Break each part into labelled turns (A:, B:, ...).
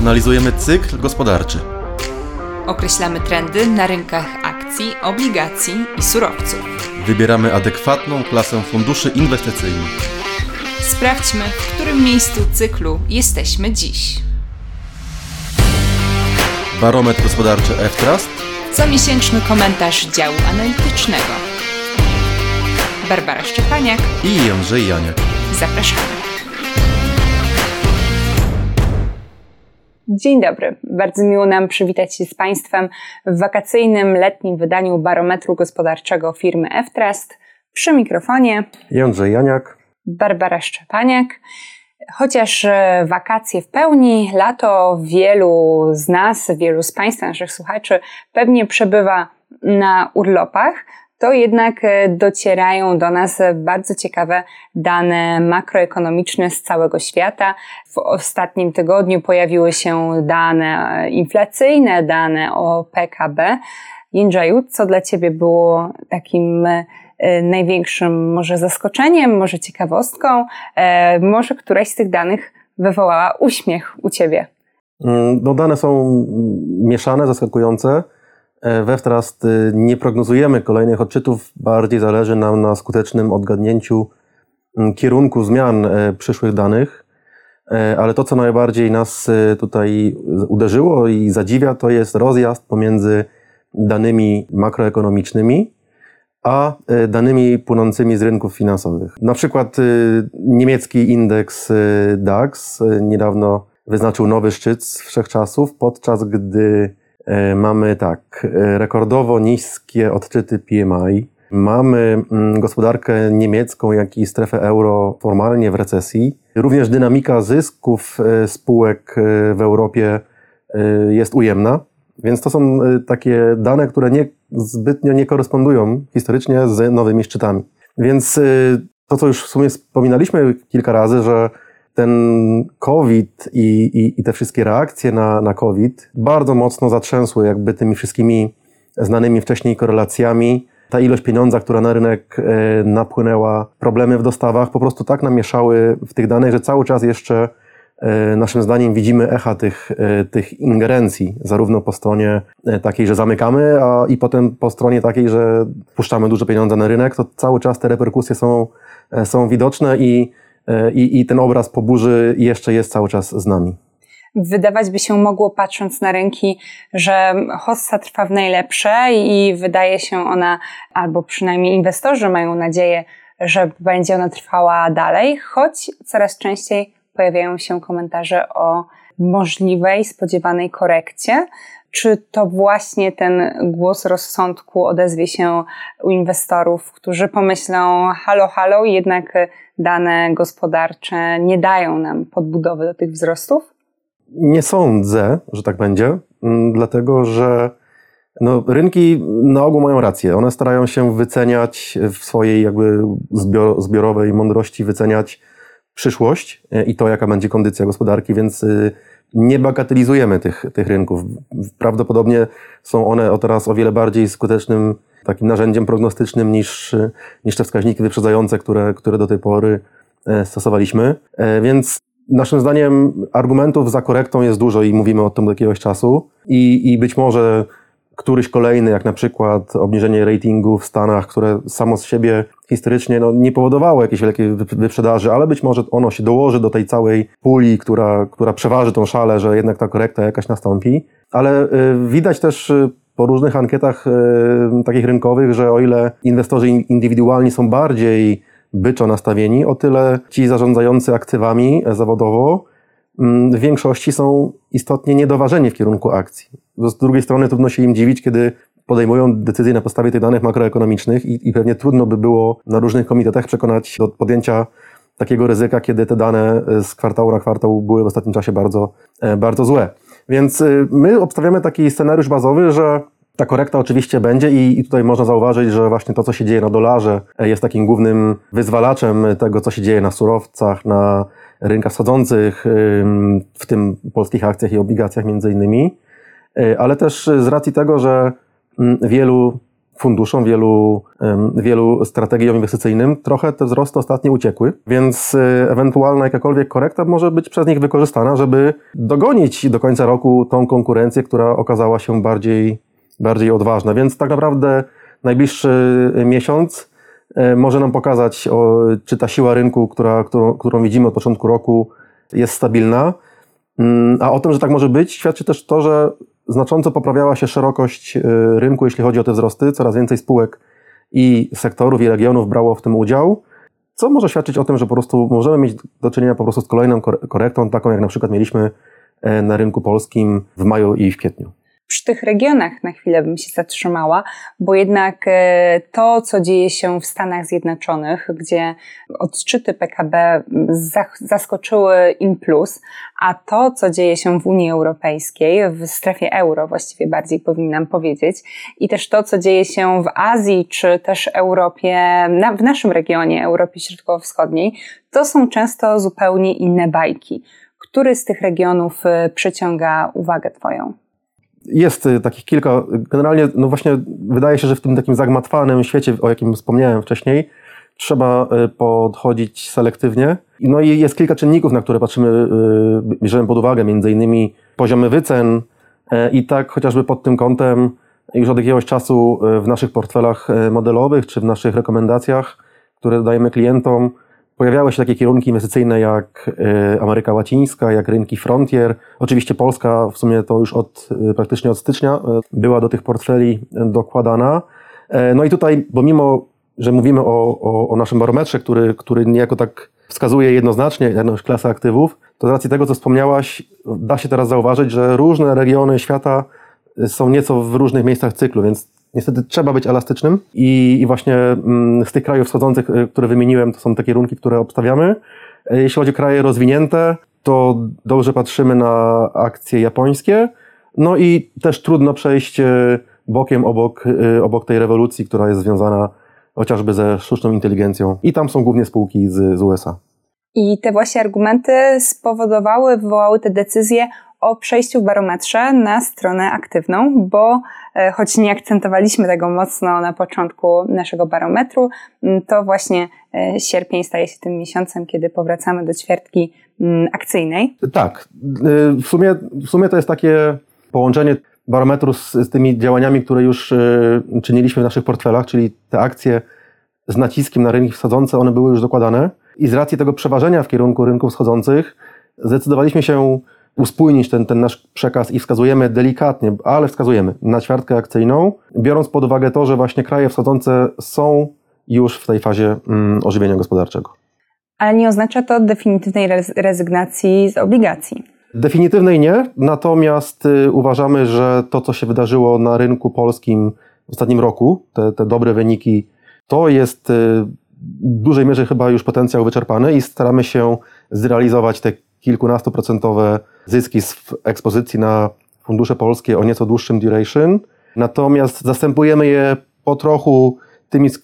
A: Analizujemy cykl gospodarczy.
B: Określamy trendy na rynkach akcji, obligacji i surowców.
A: Wybieramy adekwatną klasę funduszy inwestycyjnych.
B: Sprawdźmy, w którym miejscu cyklu jesteśmy dziś.
A: Barometr gospodarczy F-Trust
B: Comiesięczny komentarz działu analitycznego. Barbara Szczepaniak,
A: i Jędrzej Janiak.
B: zapraszamy.
C: Dzień dobry. Bardzo miło nam przywitać się z Państwem w wakacyjnym letnim wydaniu barometru gospodarczego firmy F-Trust. Przy mikrofonie
D: Jędrzej Janiak.
C: Barbara Szczepaniak. Chociaż e, wakacje w pełni, lato wielu z nas, wielu z Państwa, naszych słuchaczy pewnie przebywa na urlopach, to jednak e, docierają do nas bardzo ciekawe dane makroekonomiczne z całego świata. W ostatnim tygodniu pojawiły się dane e, inflacyjne, dane o PKB. Jędrzeju, co dla Ciebie było takim e, największym może zaskoczeniem, może ciekawostką, e, może któraś z tych danych wywołała uśmiech u Ciebie?
D: Mm, No, dane są mieszane, zaskakujące. E, We Wtrast nie prognozujemy kolejnych odczytów, bardziej zależy nam na skutecznym odgadnięciu mm, kierunku zmian e, przyszłych danych. E, Ale to, co najbardziej nas tutaj uderzyło i zadziwia, to jest rozjazd pomiędzy danymi makroekonomicznymi a danymi płynącymi z rynków finansowych. Na przykład niemiecki indeks DAX niedawno wyznaczył nowy szczyt wszechczasów, podczas gdy mamy tak, e, rekordowo niskie odczyty PMI, mamy mm, gospodarkę niemiecką, jak i strefę euro formalnie w recesji. Również dynamika zysków e, spółek e, w Europie e, jest ujemna. Więc to są e, takie dane, które nie, zbytnio nie korespondują historycznie z nowymi szczytami. Więc e, to, co już w sumie wspominaliśmy kilka razy, że ten COVID i, i, i te wszystkie reakcje na, na COVID bardzo mocno zatrzęsły jakby tymi wszystkimi znanymi wcześniej korelacjami. Ta ilość pieniądza, która na rynek e, napłynęła, problemy w dostawach po prostu tak namieszały w tych danych, że cały czas jeszcze e, naszym zdaniem widzimy echa tych, e, tych ingerencji, zarówno po stronie takiej, że zamykamy, a i potem po stronie takiej, że puszczamy duże pieniądze na rynek, to cały czas te reperkusje są, są widoczne i, i, i ten obraz po burzy jeszcze jest cały czas z nami.
C: Wydawać by się mogło, patrząc na rynki, że hossa trwa w najlepsze i wydaje się ona, albo przynajmniej inwestorzy mają nadzieję, że będzie ona trwała dalej, choć coraz częściej pojawiają się komentarze o możliwej, spodziewanej korekcie. Czy to właśnie ten głos rozsądku odezwie się u inwestorów, którzy pomyślą, halo, halo, jednak dane gospodarcze nie dają nam podbudowy do tych wzrostów?
D: Nie sądzę, że tak będzie, mm, dlatego że no, rynki na ogół mają rację. One starają się wyceniać w swojej jakby zbior, zbiorowej mądrości, wyceniać przyszłość e, i to, jaka będzie kondycja gospodarki, więc y, nie bagatelizujemy tych, tych rynków. Prawdopodobnie są one o teraz o wiele bardziej skutecznym takim narzędziem prognostycznym niż, niż te wskaźniki wyprzedzające, które, które do tej pory e, stosowaliśmy. E, Więc Naszym zdaniem argumentów za korektą jest dużo i mówimy o tym od jakiegoś czasu. I, I być może któryś kolejny, jak na przykład obniżenie ratingu w Stanach, które samo z siebie historycznie no, nie powodowało jakiejś wielkiej wy- wyprzedaży, ale być może ono się dołoży do tej całej puli, która, która przeważy tą szalę, że jednak ta korekta jakaś nastąpi. Ale y, widać też y, po różnych ankietach y, takich rynkowych, że o ile inwestorzy in- indywidualni są bardziej byczo nastawieni, o tyle ci zarządzający aktywami e, zawodowo w większości są istotnie niedoważeni w kierunku akcji. Z drugiej strony trudno się im dziwić, kiedy podejmują decyzje na podstawie tych danych makroekonomicznych i, i pewnie trudno by było na różnych komitetach przekonać do podjęcia takiego ryzyka, kiedy te dane e, z kwartału na kwartał były w ostatnim czasie bardzo, e, bardzo złe. Więc y, my obstawiamy taki scenariusz bazowy, że ta korekta oczywiście będzie i, i tutaj można zauważyć, że właśnie to, co się dzieje na dolarze, e, jest takim głównym wyzwalaczem tego, co się dzieje na surowcach, na rynkach wschodzących, w tym polskich akcjach i obligacjach między innymi. E, Ale też z racji tego, że mm, wielu funduszom, wielu, wielu strategiom inwestycyjnym, trochę te wzrosty ostatnio uciekły, więc e, ewentualna jakakolwiek korekta może być przez nich wykorzystana, żeby dogonić do końca roku tą konkurencję, która okazała się bardziej, bardziej odważna. Więc tak naprawdę najbliższy miesiąc może nam pokazać, czy ta siła rynku, która, którą, którą widzimy od początku roku, jest stabilna. Mm, a o tym, że tak może być, świadczy też to, że znacząco poprawiała się szerokość y, rynku, jeśli chodzi o te wzrosty. Coraz więcej spółek i sektorów, i regionów brało w tym udział, co może świadczyć o tym, że po prostu możemy mieć do czynienia po prostu z kolejną korektą, taką jak na przykład mieliśmy e, na rynku polskim w maju i w kwietniu
C: przy tych regionach na chwilę bym się zatrzymała, bo jednak e, to, co dzieje się w Stanach Zjednoczonych, gdzie odczyty PKB zaskoczyły in plus, a to, co dzieje się w Unii Europejskiej, w strefie euro właściwie bardziej powinnam powiedzieć, i też to, co dzieje się w Azji, czy też Europie, w naszym regionie, Europie Środkowo-Wschodniej, to są często zupełnie inne bajki. Który z tych regionów e, przyciąga uwagę Twoją?
D: Jest y, takich kilka. Generalnie, no właśnie, wydaje się, że w tym takim zagmatwanym świecie, o jakim wspomniałem wcześniej, trzeba y, podchodzić selektywnie. No i jest kilka czynników, na które patrzymy, y, bierzemy pod uwagę, między innymi poziomy wycen i tak chociażby pod tym kątem już od jakiegoś czasu w naszych portfelach modelowych czy w naszych rekomendacjach, które dajemy klientom, Pojawiały się takie kierunki inwestycyjne jak e, Ameryka Łacińska, jak rynki frontier. Oczywiście Polska w sumie to już od, e, praktycznie od stycznia e, była do tych portfeli dokładana. No i tutaj, bo mimo, że mówimy o, o, o naszym barometrze, który, który niejako tak wskazuje jednoznacznie jedną klasę aktywów, to z racji tego, co wspomniałaś, da się teraz zauważyć, że różne regiony świata są nieco w różnych miejscach cyklu, więc Niestety trzeba być elastycznym i, i właśnie mm, z tych krajów wschodzących, y, które wymieniłem, to są te kierunki, które obstawiamy. E, jeśli chodzi o kraje rozwinięte, to dobrze patrzymy na akcje japońskie. No i też trudno przejść y, bokiem obok, y, obok tej rewolucji, która jest związana chociażby ze sztuczną inteligencją. I tam są głównie spółki z, z USA.
C: I te właśnie argumenty spowodowały, wywołały te decyzje o przejściu w barometrze na stronę aktywną, bo e, choć nie akcentowaliśmy tego mocno na początku naszego barometru, to właśnie e, sierpień staje się tym miesiącem, kiedy powracamy do ćwiartki akcyjnej.
D: Tak. E, w sumie, w sumie to jest takie połączenie barometru z, z tymi działaniami, które już czyniliśmy w naszych portfelach, czyli te akcje z naciskiem na rynki wschodzące, one były już dokładane i z racji tego przeważenia w kierunku rynków wschodzących zdecydowaliśmy się uspójnić ten, ten nasz przekaz i wskazujemy delikatnie, ale wskazujemy na ćwiartkę akcyjną, biorąc pod uwagę to, że właśnie kraje wschodzące są już w tej fazie mm, ożywienia gospodarczego.
C: Ale nie oznacza to definitywnej rezygnacji z obligacji.
D: Definitywnej nie, natomiast y, uważamy, że to, co się wydarzyło na rynku polskim w ostatnim roku, te, te dobre wyniki, to jest y, w dużej mierze chyba już potencjał wyczerpany i staramy się zrealizować te kilkunastoprocentowe zyski z ekspozycji na fundusze polskie o nieco dłuższym duration, natomiast zastępujemy je po trochu tymi z,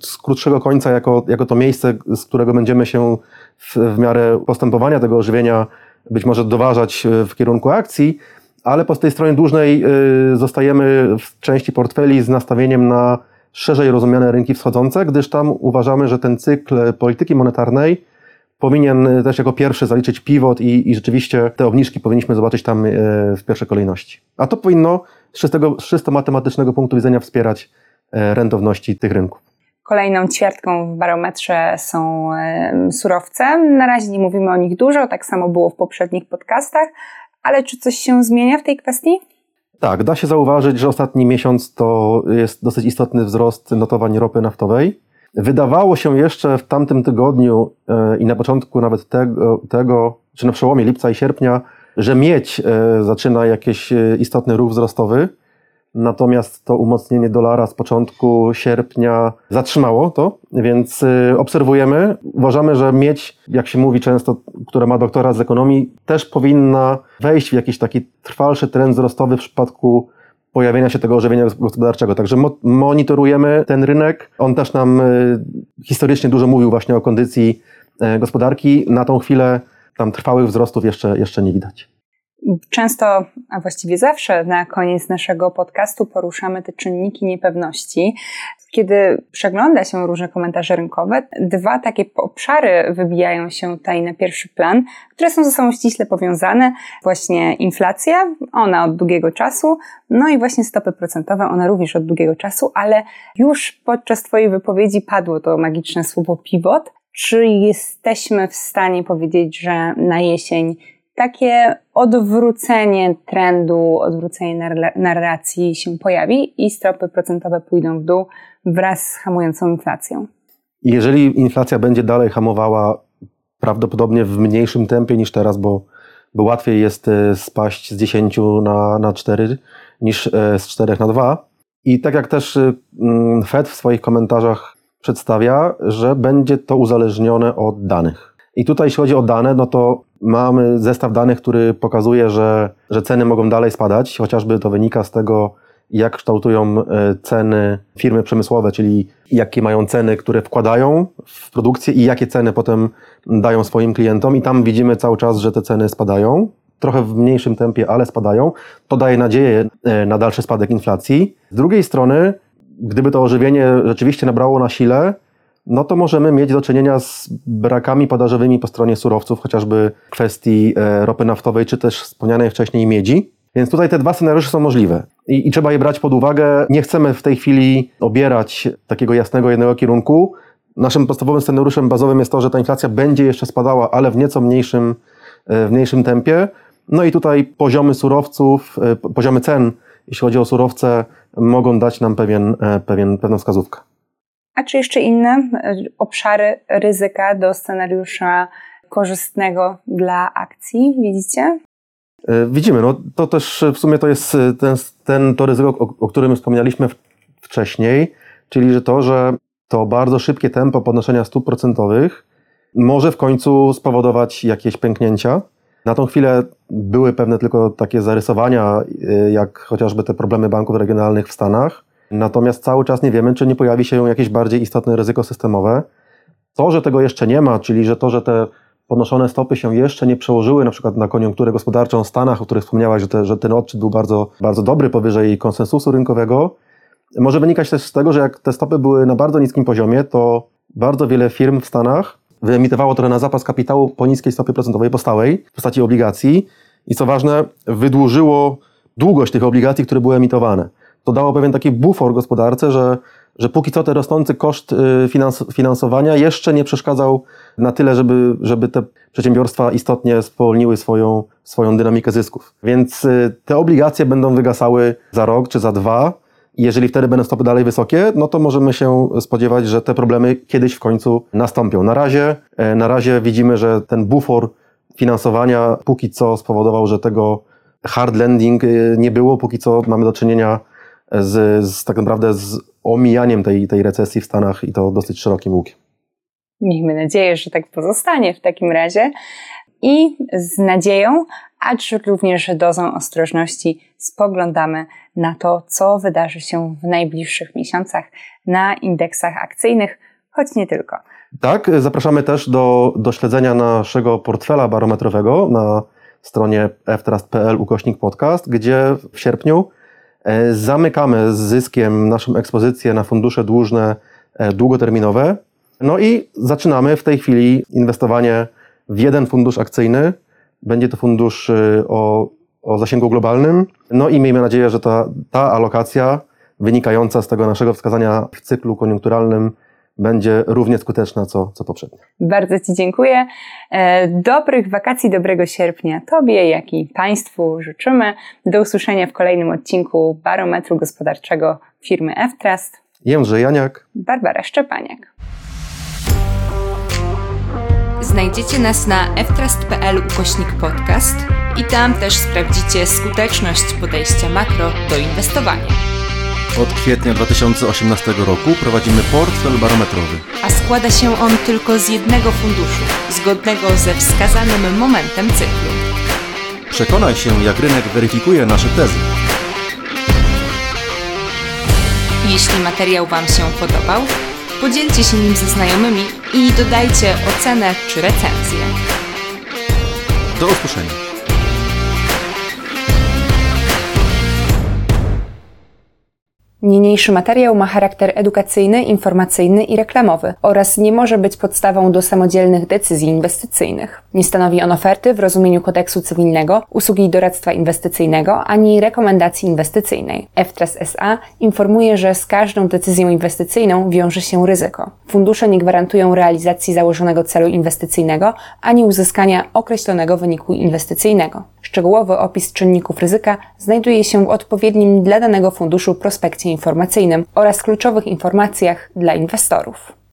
D: z krótszego końca jako, jako to miejsce, z którego będziemy się w, w miarę postępowania tego ożywienia być może doważać e, w kierunku akcji, ale po tej stronie dłużnej y, zostajemy w części portfeli z nastawieniem na szerzej rozumiane rynki wschodzące, gdyż tam uważamy, że ten cykl polityki monetarnej powinien też jako pierwszy zaliczyć pivot i, i rzeczywiście te obniżki powinniśmy zobaczyć tam e, w pierwszej kolejności. A to powinno z czystego, z czysto matematycznego punktu widzenia wspierać e, rentowności tych rynków.
C: Kolejną ćwiartką w barometrze są surowce. Na razie nie mówimy o nich dużo, tak samo było w poprzednich podcastach, ale czy coś się zmienia w tej kwestii?
D: Tak, da się zauważyć, że ostatni miesiąc to jest dosyć istotny wzrost notowań ropy naftowej. Wydawało się jeszcze w tamtym tygodniu e, i na początku nawet tego, tego, czy na przełomie lipca i sierpnia, że miedź e, zaczyna jakiś e, istotny ruch wzrostowy. Natomiast to umocnienie dolara z początku sierpnia zatrzymało to, więc obserwujemy. Uważamy, że miedź, jak się mówi często, która ma doktorat z ekonomii, też powinna wejść w jakiś taki trwalszy trend wzrostowy w przypadku pojawienia się tego ożywienia gospodarczego. Także mo monitorujemy ten rynek. On też nam y, historycznie dużo mówił właśnie o kondycji y, gospodarki. Na tą chwilę tam trwałych wzrostów jeszcze, jeszcze nie widać.
C: Często, a właściwie zawsze na koniec naszego podcastu poruszamy te czynniki niepewności. Kiedy przegląda się różne komentarze rynkowe, dwa takie obszary wybijają się tutaj na pierwszy plan, które są ze sobą ściśle powiązane. Właśnie inflacja, ona od długiego czasu, no i właśnie stopy procentowe, ona również od długiego czasu, ale już podczas Twojej wypowiedzi padło to magiczne słowo pivot. Czy jesteśmy w stanie powiedzieć, że na jesień takie odwrócenie trendu, odwrócenie narracji się pojawi i stopy procentowe pójdą w dół wraz z hamującą inflacją.
D: Jeżeli inflacja będzie dalej hamowała prawdopodobnie w mniejszym tempie niż teraz, bo, bo łatwiej jest e, spaść z 10 na, na 4 niż e, z 4 na 2. I tak jak też mm, Fed w swoich komentarzach przedstawia, że będzie to uzależnione od danych. I tutaj jeśli chodzi o dane, no to mamy zestaw danych, który pokazuje, że, że ceny mogą dalej spadać, chociażby to wynika z tego, jak kształtują e, ceny firmy przemysłowe, czyli jakie mają ceny, które wkładają w produkcję i jakie ceny potem dają swoim klientom. I tam widzimy cały czas, że te ceny spadają. Trochę w mniejszym tempie, ale spadają. To daje nadzieję e, na dalszy spadek inflacji. Z drugiej strony, gdyby to ożywienie rzeczywiście nabrało na sile, no to możemy mieć do czynienia z brakami podażowymi po stronie surowców, chociażby kwestii e, ropy naftowej, czy też wspomnianej wcześniej miedzi. Więc tutaj te dwa scenariusze są możliwe I, i, trzeba je brać pod uwagę. Nie chcemy w tej chwili obierać takiego jasnego jednego kierunku. Naszym podstawowym scenariuszem bazowym jest to, że ta inflacja będzie jeszcze spadała, ale w nieco mniejszym, e, w mniejszym tempie. No i tutaj poziomy surowców, e, poziomy cen, jeśli chodzi o surowce, mogą dać nam pewien, pewien, pewną wskazówkę.
C: A czy jeszcze inne e, obszary ryzyka do scenariusza korzystnego dla akcji widzicie?
D: E, widzimy, no to też w sumie to jest e, ten, ten to ryzyko, o, o którym wspomnieliśmy wcześniej, czyli że to, że to bardzo szybkie tempo podnoszenia stóp procentowych może w końcu spowodować jakieś pęknięcia. Na tą chwilę były pewne tylko takie zarysowania, jak chociażby te problemy banków regionalnych w Stanach, Natomiast cały czas nie wiemy, czy nie pojawi się jakieś bardziej istotne ryzyko systemowe. To, że tego jeszcze nie ma, czyli że to, że te podnoszone stopy się jeszcze nie przełożyły na przykład na koniunkturę gospodarczą w Stanach, o których wspomniałaś, że, te, że ten odczyt był bardzo, bardzo dobry powyżej konsensusu rynkowego, może wynikać też z tego, że jak te stopy były na bardzo niskim poziomie, to bardzo wiele firm w Stanach wyemitowało trochę na zapas kapitału po niskiej stopie procentowej, po stałej, w postaci obligacji i co ważne, wydłużyło długość tych obligacji, które były emitowane to dało pewien taki bufor gospodarce, że, że póki co ten rosnący koszt y, finans, finansowania jeszcze nie przeszkadzał na tyle, żeby, żeby te przedsiębiorstwa istotnie spowolniły swoją, swoją dynamikę zysków. Więc y, te obligacje będą wygasały za rok czy za dwa. I jeżeli wtedy będą stopy dalej wysokie, no to możemy się spodziewać, że te problemy kiedyś w końcu nastąpią. Na razie, e, na razie widzimy, że ten bufor finansowania póki co spowodował, że tego hard landing y, nie było. Póki co mamy do czynienia z, z tak naprawdę z omijaniem tej, tej recesji w Stanach i to dosyć szerokim łukiem.
C: Miejmy nadzieję, że tak pozostanie w takim razie. I z nadzieją, acz również dozą ostrożności spoglądamy na to, co wydarzy się w najbliższych miesiącach na indeksach akcyjnych, choć nie tylko.
D: Tak, zapraszamy też do, do śledzenia naszego portfela barometrowego na stronie ftrust.pl ukośnik podcast, gdzie w sierpniu zamykamy z zyskiem naszą ekspozycję na fundusze dłużne e, długoterminowe. No i zaczynamy w tej chwili inwestowanie w jeden fundusz akcyjny. Będzie to fundusz e, o, o zasięgu globalnym. No i miejmy nadzieję, że ta, ta alokacja wynikająca z tego naszego wskazania w cyklu koniunkturalnym będzie równie skuteczna co, co poprzednio.
C: Bardzo Ci dziękuję. E, dobrych wakacji, dobrego sierpnia Tobie, jak i Państwu życzymy. Do usłyszenia w kolejnym odcinku Barometru Gospodarczego firmy F-Trust.
D: Jędrzej Janiak.
C: Barbara Szczepaniak.
B: Znajdziecie nas na ftrust.pl ukośnik podcast i tam też sprawdzicie skuteczność podejścia makro do inwestowania.
A: Od kwietnia 2018 roku prowadzimy portfel barometrowy.
B: A składa się on tylko z jednego funduszu, zgodnego ze wskazanym momentem cyklu.
A: Przekonaj się, jak rynek weryfikuje nasze tezy.
B: Jeśli materiał Wam się podobał, podzielcie się nim ze znajomymi i dodajcie ocenę czy recenzję.
A: Do usłyszenia.
C: Niniejszy materiał ma charakter edukacyjny, informacyjny i reklamowy oraz nie może być podstawą do samodzielnych decyzji inwestycyjnych. Nie stanowi on oferty w rozumieniu kodeksu cywilnego, usługi doradztwa inwestycyjnego ani rekomendacji inwestycyjnej. FTRAS SA informuje, że z każdą decyzją inwestycyjną wiąże się ryzyko. Fundusze nie gwarantują realizacji założonego celu inwestycyjnego ani uzyskania określonego wyniku inwestycyjnego. Szczegółowy opis czynników ryzyka znajduje się w odpowiednim dla danego funduszu prospekcie informacyjnym oraz kluczowych informacjach dla inwestorów.